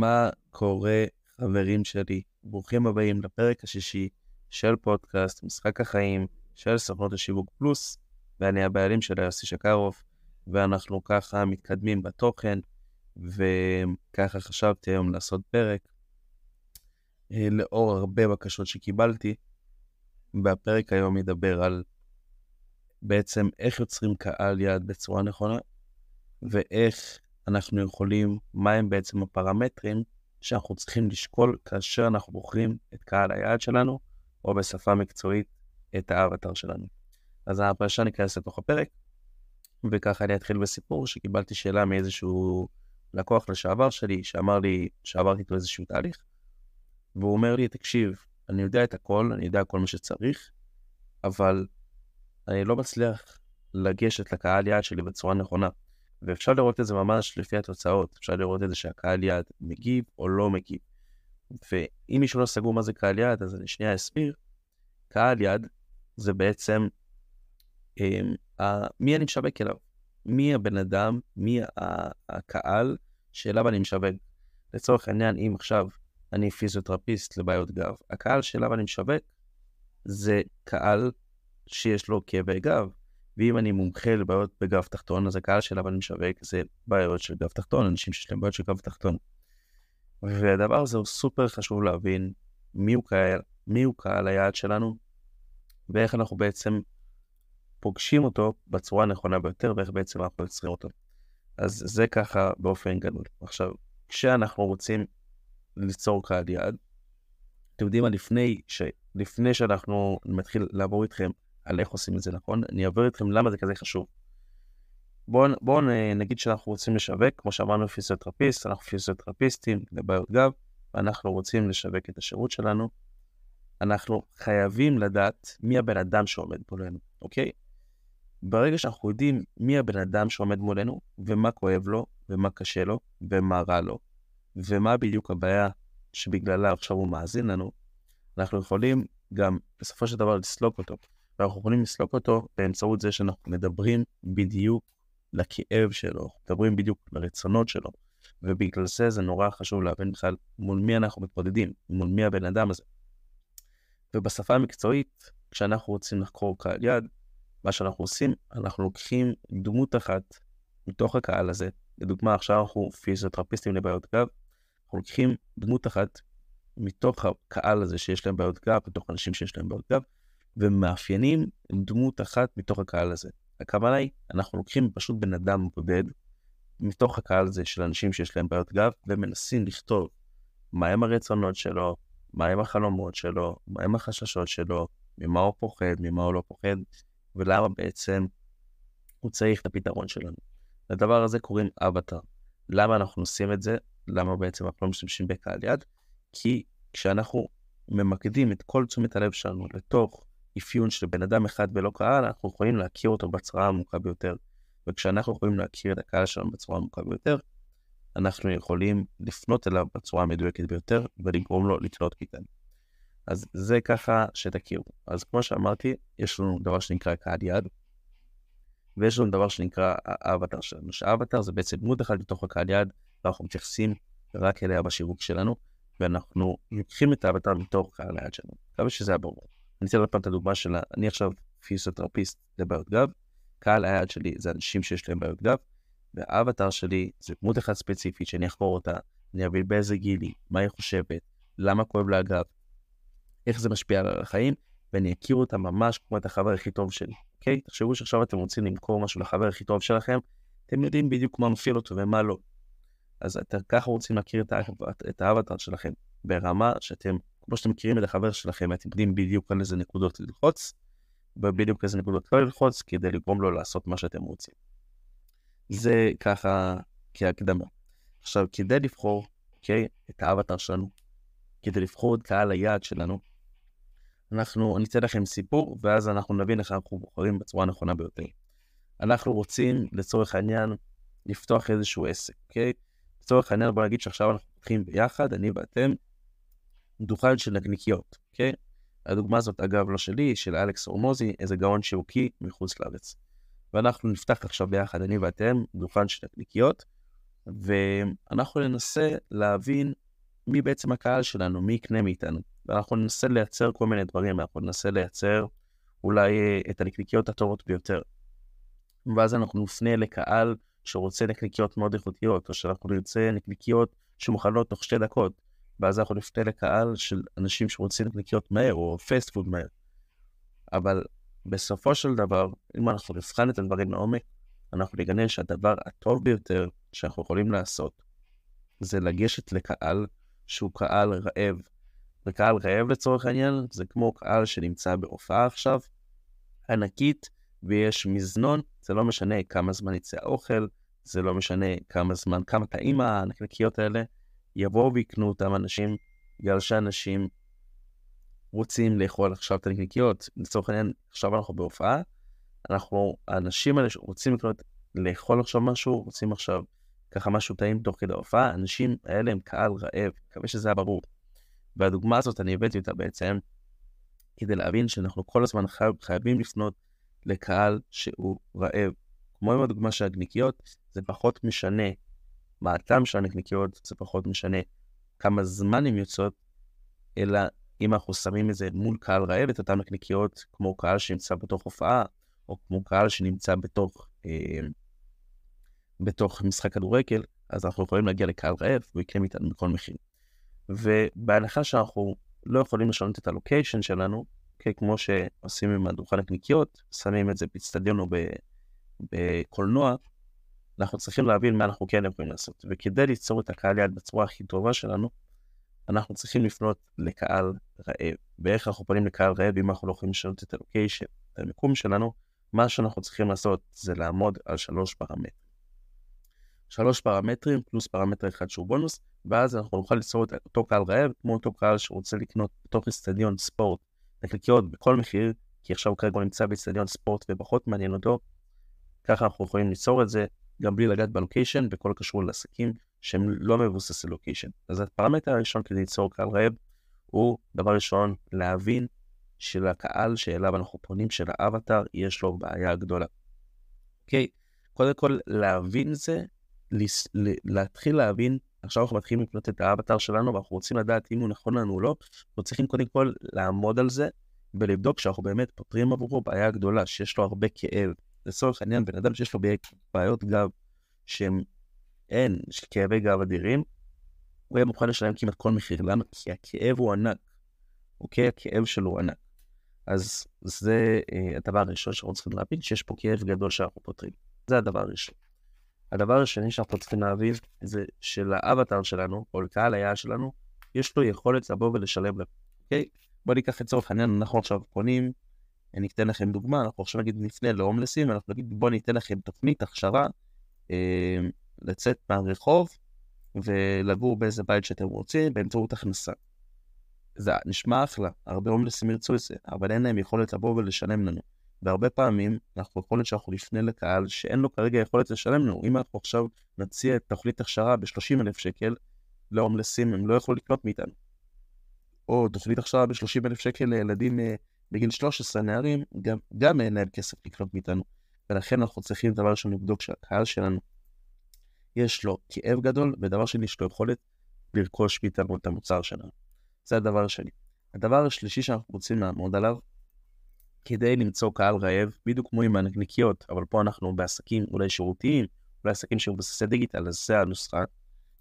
מה קורה, חברים שלי? ברוכים הבאים לפרק השישי של פודקאסט משחק החיים של סוכנות השיווק פלוס, ואני הבעלים של יוסי שקרוב, ואנחנו ככה מתקדמים בתוכן, וככה חשבתי היום לעשות פרק, אה, לאור הרבה בקשות שקיבלתי, והפרק היום ידבר על בעצם איך יוצרים קהל יעד בצורה נכונה, ואיך אנחנו יכולים, מהם בעצם הפרמטרים שאנחנו צריכים לשקול כאשר אנחנו בוחרים את קהל היעד שלנו, או בשפה מקצועית, את האבטר שלנו. אז הפרשה ניכנס לתוך הפרק, וככה אני אתחיל בסיפור שקיבלתי שאלה מאיזשהו לקוח לשעבר שלי, שאמר לי שעברתי איתו איזשהו תהליך, והוא אומר לי, תקשיב, אני יודע את הכל, אני יודע כל מה שצריך, אבל אני לא מצליח לגשת לקהל יעד שלי בצורה נכונה. ואפשר לראות את זה ממש לפי התוצאות, אפשר לראות את זה שהקהל יעד מגיב או לא מגיב. ואם מישהו לא סגור מה זה קהל יעד, אז אני שנייה אסביר. קהל יעד זה בעצם הם, ה, מי אני משווק אליו, מי הבן אדם, מי הקהל שאליו אני משווק. לצורך העניין, אם עכשיו אני פיזיותרפיסט לבעיות גב, הקהל שאליו אני משווק זה קהל שיש לו כאבי גב, ואם אני מומחה לבעיות בגב תחתון, אז הקהל שאליו אני משווק זה בעיות של גב תחתון, אנשים שיש להם בעיות של גב תחתון. והדבר הזה הוא סופר חשוב להבין מי הוא קהל, מי הוא קהל היעד שלנו, ואיך אנחנו בעצם פוגשים אותו בצורה הנכונה ביותר, ואיך בעצם אנחנו יוצרים אותו. אז זה ככה באופן גדול. עכשיו, כשאנחנו רוצים ליצור קהל יעד, אתם יודעים מה, לפני, ש... לפני שאנחנו נתחיל לעבור איתכם על איך עושים את זה נכון, אני אעבור איתכם למה זה כזה חשוב. בואו בוא נגיד שאנחנו רוצים לשווק, כמו שאמרנו פיזיותרפיסט, אנחנו פיזיותרפיסטים לבעיות גב, ואנחנו רוצים לשווק את השירות שלנו. אנחנו חייבים לדעת מי הבן אדם שעומד מולנו, אוקיי? ברגע שאנחנו יודעים מי הבן אדם שעומד מולנו, ומה כואב לו, ומה קשה לו, ומה רע לו, ומה בדיוק הבעיה שבגללה עכשיו הוא מאזין לנו, אנחנו יכולים גם בסופו של דבר לסלוק אותו. ואנחנו יכולים לסלוק אותו באמצעות זה שאנחנו מדברים בדיוק לכאב שלו, מדברים בדיוק לרצונות שלו, ובגלל זה זה נורא חשוב להבין בכלל מול מי אנחנו מתמודדים, מול מי הבן אדם הזה. ובשפה המקצועית, כשאנחנו רוצים לחקור קהל יד, מה שאנחנו עושים, אנחנו לוקחים דמות אחת מתוך הקהל הזה, לדוגמה עכשיו אנחנו פיזיותרפיסטים לבעיות גב, אנחנו לוקחים דמות אחת מתוך הקהל הזה שיש להם בעיות גב, מתוך אנשים שיש להם בעיות גב, ומאפיינים דמות אחת מתוך הקהל הזה. הכוונה היא, אנחנו לוקחים פשוט בן אדם בודד מתוך הקהל הזה של אנשים שיש להם בעיות גב, ומנסים לכתוב מהם הרצונות שלו, מהם החלומות שלו, מהם החששות שלו, ממה הוא פוחד, ממה הוא לא פוחד, ולמה בעצם הוא צריך את הפתרון שלנו. לדבר הזה קוראים אבטר. למה אנחנו עושים את זה? למה בעצם אנחנו לא משתמשים בקהל יד? כי כשאנחנו ממקדים את כל תשומת הלב שלנו לתוך אפיון של בן אדם אחד ולא קהל, אנחנו יכולים להכיר אותו בצורה העמוקה ביותר. וכשאנחנו יכולים להכיר את הקהל שלנו בצורה העמוקה ביותר, אנחנו יכולים לפנות אליו בצורה המדויקת ביותר ולגרום לו לקנות מאיתנו. אז זה ככה שתכירו. אז כמו שאמרתי, יש לנו דבר שנקרא קהל יעד, ויש לנו דבר שנקרא האבטר שלנו, שהאבטר זה בעצם דמות אחת בתוך הקהל יעד, ואנחנו מתייחסים רק אליה בשיווק שלנו, ואנחנו לוקחים את האבטר מתוך קהל היעד שלנו. מקווה שזה היה ברור. אני אתן עוד פעם את הדוגמה שלה, אני עכשיו פיזיותרפיסט לבעיות גב, קהל היעד שלי זה אנשים שיש להם בעיות גב, והאבטר שלי זה דמות אחת ספציפית שאני אחקור אותה, אני אבין באיזה גיל היא, מה היא חושבת, למה כואב לה הגב, איך זה משפיע על החיים, ואני אכיר אותה ממש כמו את החבר הכי טוב שלי, אוקיי? תחשבו שעכשיו אתם רוצים למכור משהו לחבר הכי טוב שלכם, אתם יודעים בדיוק מה מפעיל אותו ומה לא. אז אתם ככה רוצים להכיר את האבטר שלכם, ברמה שאתם כמו שאתם מכירים את החבר שלכם, אתם יודעים בדיוק על איזה נקודות ללחוץ, ובדיוק איזה נקודות לא ללחוץ, כדי לגרום לו לעשות מה שאתם רוצים. זה ככה כהקדמה. עכשיו, כדי לבחור, אוקיי, את האבטר שלנו, כדי לבחור את קהל היעד שלנו, אנחנו, אני אתן לכם סיפור, ואז אנחנו נבין איך אנחנו בוחרים בצורה הנכונה ביותר. אנחנו רוצים, לצורך העניין, לפתוח איזשהו עסק, אוקיי? לצורך העניין, בוא נגיד שעכשיו אנחנו פותחים ביחד, אני ואתם, דוכן של נקניקיות, אוקיי? הדוגמה הזאת, אגב, לא שלי, של אלכס הורמוזי, איזה גאון שיווקי מחוץ לארץ. ואנחנו נפתח עכשיו ביחד, אני ואתם, דוכן של נקניקיות, ואנחנו ננסה להבין מי בעצם הקהל שלנו, מי יקנה מאיתנו. ואנחנו ננסה לייצר כל מיני דברים, אנחנו ננסה לייצר אולי אה, את הנקניקיות הטובות ביותר. ואז אנחנו נופנה לקהל שרוצה נקניקיות מאוד איכותיות, או שאנחנו נרצה נקניקיות שמוכנות תוך שתי דקות, ואז אנחנו נפנה לקהל של אנשים שרוצים נקניקיות מהר, או פסט פוד מהר. אבל בסופו של דבר, אם אנחנו נבחן את הדברים לעומק, אנחנו נגנה שהדבר הטוב ביותר שאנחנו יכולים לעשות זה לגשת לקהל שהוא קהל רעב. וקהל רעב לצורך העניין זה כמו קהל שנמצא בהופעה עכשיו, ענקית, ויש מזנון, זה לא משנה כמה זמן יצא האוכל, זה לא משנה כמה זמן, כמה טעים הנקניקיות האלה, יבואו ויקנו אותם אנשים, בגלל שאנשים רוצים לאכול עכשיו את הנקניקיות. לצורך העניין, עכשיו אנחנו בהופעה, אנחנו, האנשים האלה שרוצים לקנות, לאכול עכשיו משהו, רוצים עכשיו ככה משהו טעים תוך כדי ההופעה, האנשים האלה הם קהל רעב, מקווה שזה היה ברור. והדוגמה הזאת, אני הבאתי אותה בעצם כדי להבין שאנחנו כל הזמן חייב, חייבים לפנות לקהל שהוא רעב. כמו עם הדוגמה של הנקניקיות, זה פחות משנה מה הטעם של הנקניקיות, זה פחות משנה כמה זמן הן יוצאות, אלא אם אנחנו שמים את זה מול קהל רעב, את אותן נקניקיות, כמו קהל שנמצא בתוך הופעה, או כמו קהל שנמצא בתוך, אה, בתוך משחק כדורגל, אז אנחנו יכולים להגיע לקהל רעב, והוא יקנה מאיתנו בכל מחיר. ובהנחה שאנחנו לא יכולים לשנות את הלוקיישן שלנו, okay, כמו שעושים עם הדוכן נקניקיות, שמים את זה באצטדיון או בקולנוע, אנחנו צריכים להבין מה אנחנו כן יכולים לעשות. וכדי ליצור את הקהל יד בצורה הכי טובה שלנו, אנחנו צריכים לפנות לקהל רעב. ואיך אנחנו פונים לקהל רעב אם אנחנו לא יכולים לשנות את הלוקיישן, את המיקום שלנו, מה שאנחנו צריכים לעשות זה לעמוד על שלוש פרמטרים. שלוש פרמטרים פלוס פרמטר אחד שהוא בונוס, ואז אנחנו נוכל ליצור את אותו קהל רעב, כמו אותו קהל שרוצה לקנות בתוך אצטדיון ספורט נקניקיות בכל מחיר, כי עכשיו כרגע הוא נמצא באצטדיון ספורט ופחות מעניין אותו, ככה אנחנו יכולים ליצור את זה גם בלי לגעת בלוקיישן וכל הקשור לעסקים שהם לא מבוססי לוקיישן. אז הפרמטר הראשון כדי ליצור קהל רעב הוא דבר ראשון להבין שלקהל שאליו אנחנו פונים של האבטר יש לו בעיה גדולה. אוקיי? קודם כל להבין זה, להתחיל להבין, עכשיו אנחנו מתחילים לקנות את האבטר שלנו ואנחנו רוצים לדעת אם הוא נכון לנו או לא, אנחנו צריכים קודם כל לעמוד על זה ולבדוק שאנחנו באמת פותרים עבורו בעיה גדולה, שיש לו הרבה כאב. לצורך העניין, בן אדם שיש לו בעיות גב שהם אין, כאבי גב אדירים, הוא יהיה מוכן לשלם כמעט כל מחיר. למה? כי הכאב הוא ענק, אוקיי? הכאב שלו הוא ענק. אז זה אה, הדבר הראשון שאנחנו צריכים להבין, שיש פה כאב גדול שאנחנו פותרים. זה הדבר הראשון. הדבר השני שאנחנו צריכים להבין זה שלאבטר שלנו, או לקהל היעד שלנו, יש לו יכולת לבוא ולשלם להם, אוקיי? בוא ניקח את צורך העניין, אנחנו עכשיו פונים אני אתן לכם דוגמה, אנחנו עכשיו נגיד נפנה להומלסים, אנחנו נגיד בואו ניתן לכם תוכנית הכשרה אה, לצאת מהרחוב ולגור באיזה בית שאתם רוצים באמצעות הכנסה. זה נשמע אחלה, הרבה הומלסים ירצו את זה, אבל אין להם יכולת לבוא ולשלם לנו. והרבה פעמים אנחנו יכול להיות שאנחנו נפנה לקהל שאין לו כרגע יכולת לשלם לנו. אם אנחנו עכשיו נציע את תוכנית הכשרה ב-30 אלף שקל להומלסים, הם לא יכולו לקנות מאיתנו. או תוכנית הכשרה ב-30 אלף שקל לילדים אה, בגיל 13 נערים, גם, גם אין להם כסף לקנות מאיתנו. ולכן אנחנו צריכים דבר ראשון לבדוק שהקהל שלנו יש לו כאב גדול, ודבר שני יש לו יכולת לרכוש מאיתנו את המוצר שלנו. זה הדבר השני. הדבר השלישי שאנחנו רוצים לעמוד עליו, כדי למצוא קהל רעב, בדיוק כמו עם הנקניקיות, אבל פה אנחנו בעסקים אולי שירותיים, אולי עסקים שמבוססי דיגיטל, אז זה הנוסחה.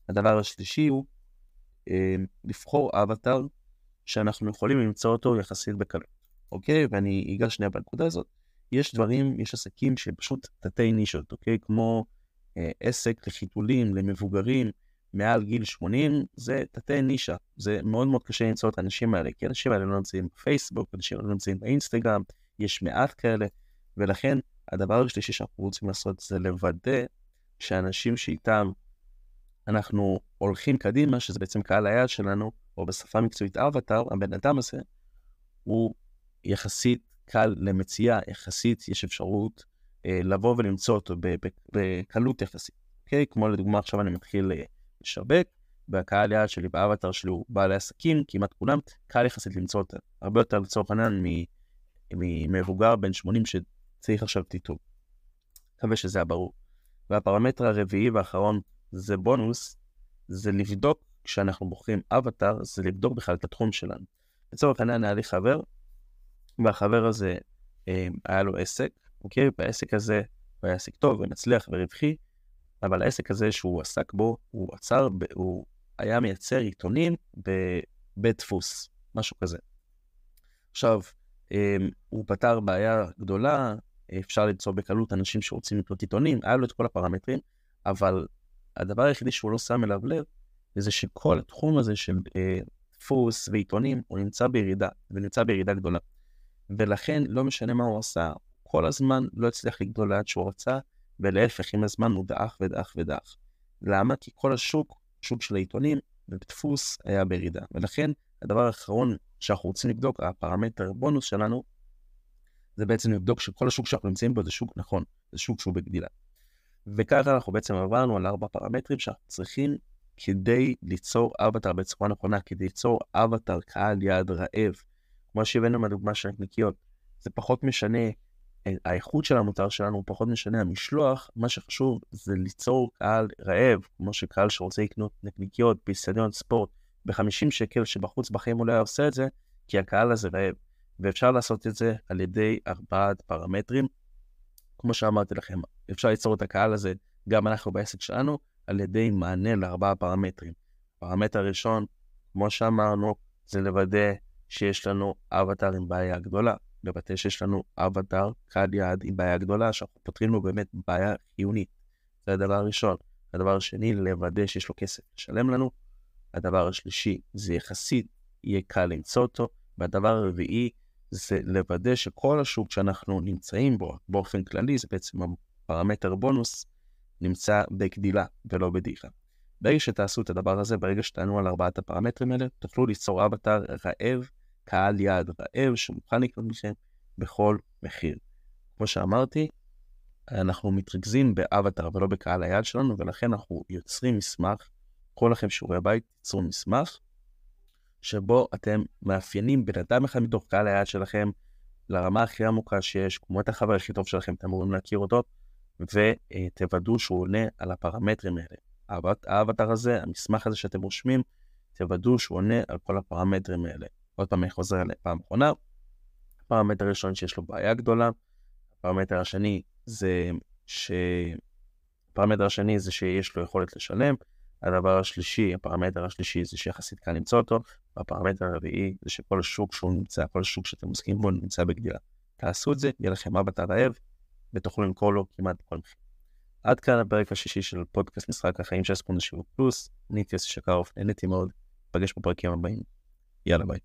הדבר השלישי הוא אה, לבחור אבטר שאנחנו יכולים למצוא אותו יחסית בקלות. אוקיי? ואני אגע שנייה בנקודה הזאת. יש דברים, יש עסקים שפשוט תתי נישות, אוקיי? כמו אה, עסק לחיתולים, למבוגרים, מעל גיל 80, זה תתי נישה. זה מאוד מאוד קשה למצוא את האנשים האלה, כי האנשים האלה לא נמצאים בפייסבוק, אנשים האלה לא נמצאים באינסטגרם, יש מעט כאלה, ולכן הדבר השלישי שאנחנו רוצים לעשות זה לוודא שאנשים שאיתם אנחנו הולכים קדימה, שזה בעצם קהל היעד שלנו, או בשפה מקצועית אבטר, הבן אדם הזה, הוא יחסית קל למציאה, יחסית יש אפשרות אה, לבוא ולמצוא אותו בקלות יחסית. אוקיי? כמו לדוגמה עכשיו אני מתחיל אה, לשווק, והקהל יעד שלי באבטר שלי הוא בעלי עסקים, כמעט כולם, קל יחסית למצוא אותם. הרבה יותר לצורך העניין ממבוגר בן 80 שצריך עכשיו טיטול. מקווה שזה היה ברור. והפרמטר הרביעי והאחרון זה בונוס, זה לבדוק, כשאנחנו בוחרים אבטאר, זה לבדוק בכלל את התחום שלנו. לצורך העניין היה לי חבר, והחבר הזה אה, היה לו עסק, אוקיי? והעסק הזה הוא היה עסק טוב ומצליח ורווחי, אבל העסק הזה שהוא עסק בו, הוא עצר, הוא היה מייצר עיתונים בבית דפוס, משהו כזה. עכשיו, אה, הוא פתר בעיה גדולה, אפשר למצוא בקלות אנשים שרוצים לקנות עיתונים, היה לו את כל הפרמטרים, אבל הדבר היחידי שהוא לא שם אליו לב, זה שכל התחום הזה של אה, דפוס ועיתונים, הוא נמצא בירידה, ונמצא בירידה גדולה. ולכן, לא משנה מה הוא עשה, כל הזמן לא הצליח לגדול לאט שהוא רצה, ולהפך, עם הזמן הוא דעך ודעך ודעך. למה? כי כל השוק, שוק של העיתונים, ודפוס היה בירידה. ולכן, הדבר האחרון שאנחנו רוצים לבדוק, הפרמטר בונוס שלנו, זה בעצם לבדוק שכל השוק שאנחנו נמצאים בו זה שוק נכון, זה שוק שהוא בגדילה. וככה אנחנו בעצם עברנו על ארבע פרמטרים שאנחנו צריכים כדי ליצור אבטר בצורה נכונה, כדי ליצור אבטר קהל יעד רעב. כמו שהבאנו מהדוגמה של נקניקיות, זה פחות משנה, האיכות של המוצר שלנו הוא פחות משנה המשלוח, מה שחשוב זה ליצור קהל רעב, כמו שקהל שרוצה לקנות נקניקיות באיצטדיון ספורט ב-50 שקל, שבחוץ בחיים הוא לא עושה את זה, כי הקהל הזה רעב. ואפשר לעשות את זה על ידי ארבעת פרמטרים. כמו שאמרתי לכם, אפשר ליצור את הקהל הזה, גם אנחנו בעסק שלנו, על ידי מענה לארבעה פרמטרים. הפרמטר הראשון, כמו שאמרנו, זה לוודא שיש לנו אבטר עם בעיה גדולה. לוודא שיש לנו אבטר קהל יעד עם בעיה גדולה, שאנחנו פותרים לו באמת בעיה חיונית. זה הדבר הראשון. הדבר השני, לוודא שיש לו כסף לשלם לנו. הדבר השלישי, זה יחסית יהיה קל למצוא אותו. והדבר הרביעי, זה לוודא שכל השוק שאנחנו נמצאים בו, באופן כללי, זה בעצם הפרמטר בונוס, נמצא בגדילה ולא בדעיכה. ברגע שתעשו את הדבר הזה, ברגע שתענו על ארבעת הפרמטרים האלה, תוכלו ליצור אבטר רעב, קהל יעד רעב, שמוכן לקנות מכם בכל מחיר. כמו שאמרתי, אנחנו מתרכזים באבטר ולא בקהל היעד שלנו, ולכן אנחנו יוצרים מסמך, כל לכם שיעורי בית, תיצרו מסמך, שבו אתם מאפיינים בן אדם אחד מתוך קהל היעד שלכם לרמה הכי עמוקה שיש, כמו את החבר הכי טוב שלכם, אתם אמורים להכיר אותו, ותוודאו שהוא עונה על הפרמטרים האלה. האבטר הזה, המסמך הזה שאתם רושמים, תוודאו שהוא עונה על כל הפרמטרים האלה. עוד פעם, אני חוזר עליהם פעם אחרונה. הפרמטר הראשון שיש לו בעיה גדולה, הפרמטר השני זה ש... הפרמטר השני זה שיש לו יכולת לשלם, הדבר השלישי, הפרמטר השלישי זה שיחסית קל למצוא אותו, והפרמטר הרביעי זה שכל שוק שהוא נמצא, כל שוק שאתם עוסקים בו נמצא בגדילה. תעשו את זה, יהיה לכם אבא רעב, ותוכלו למכור לו כמעט בכל מחיר. עד כאן הפרק השישי של פודקאסט משחק החיים של ספונד שיווק פלוס, אני יוסי שקרוף, נהניתי מאוד, נפגש בפרקים הבאים, יאללה ביי.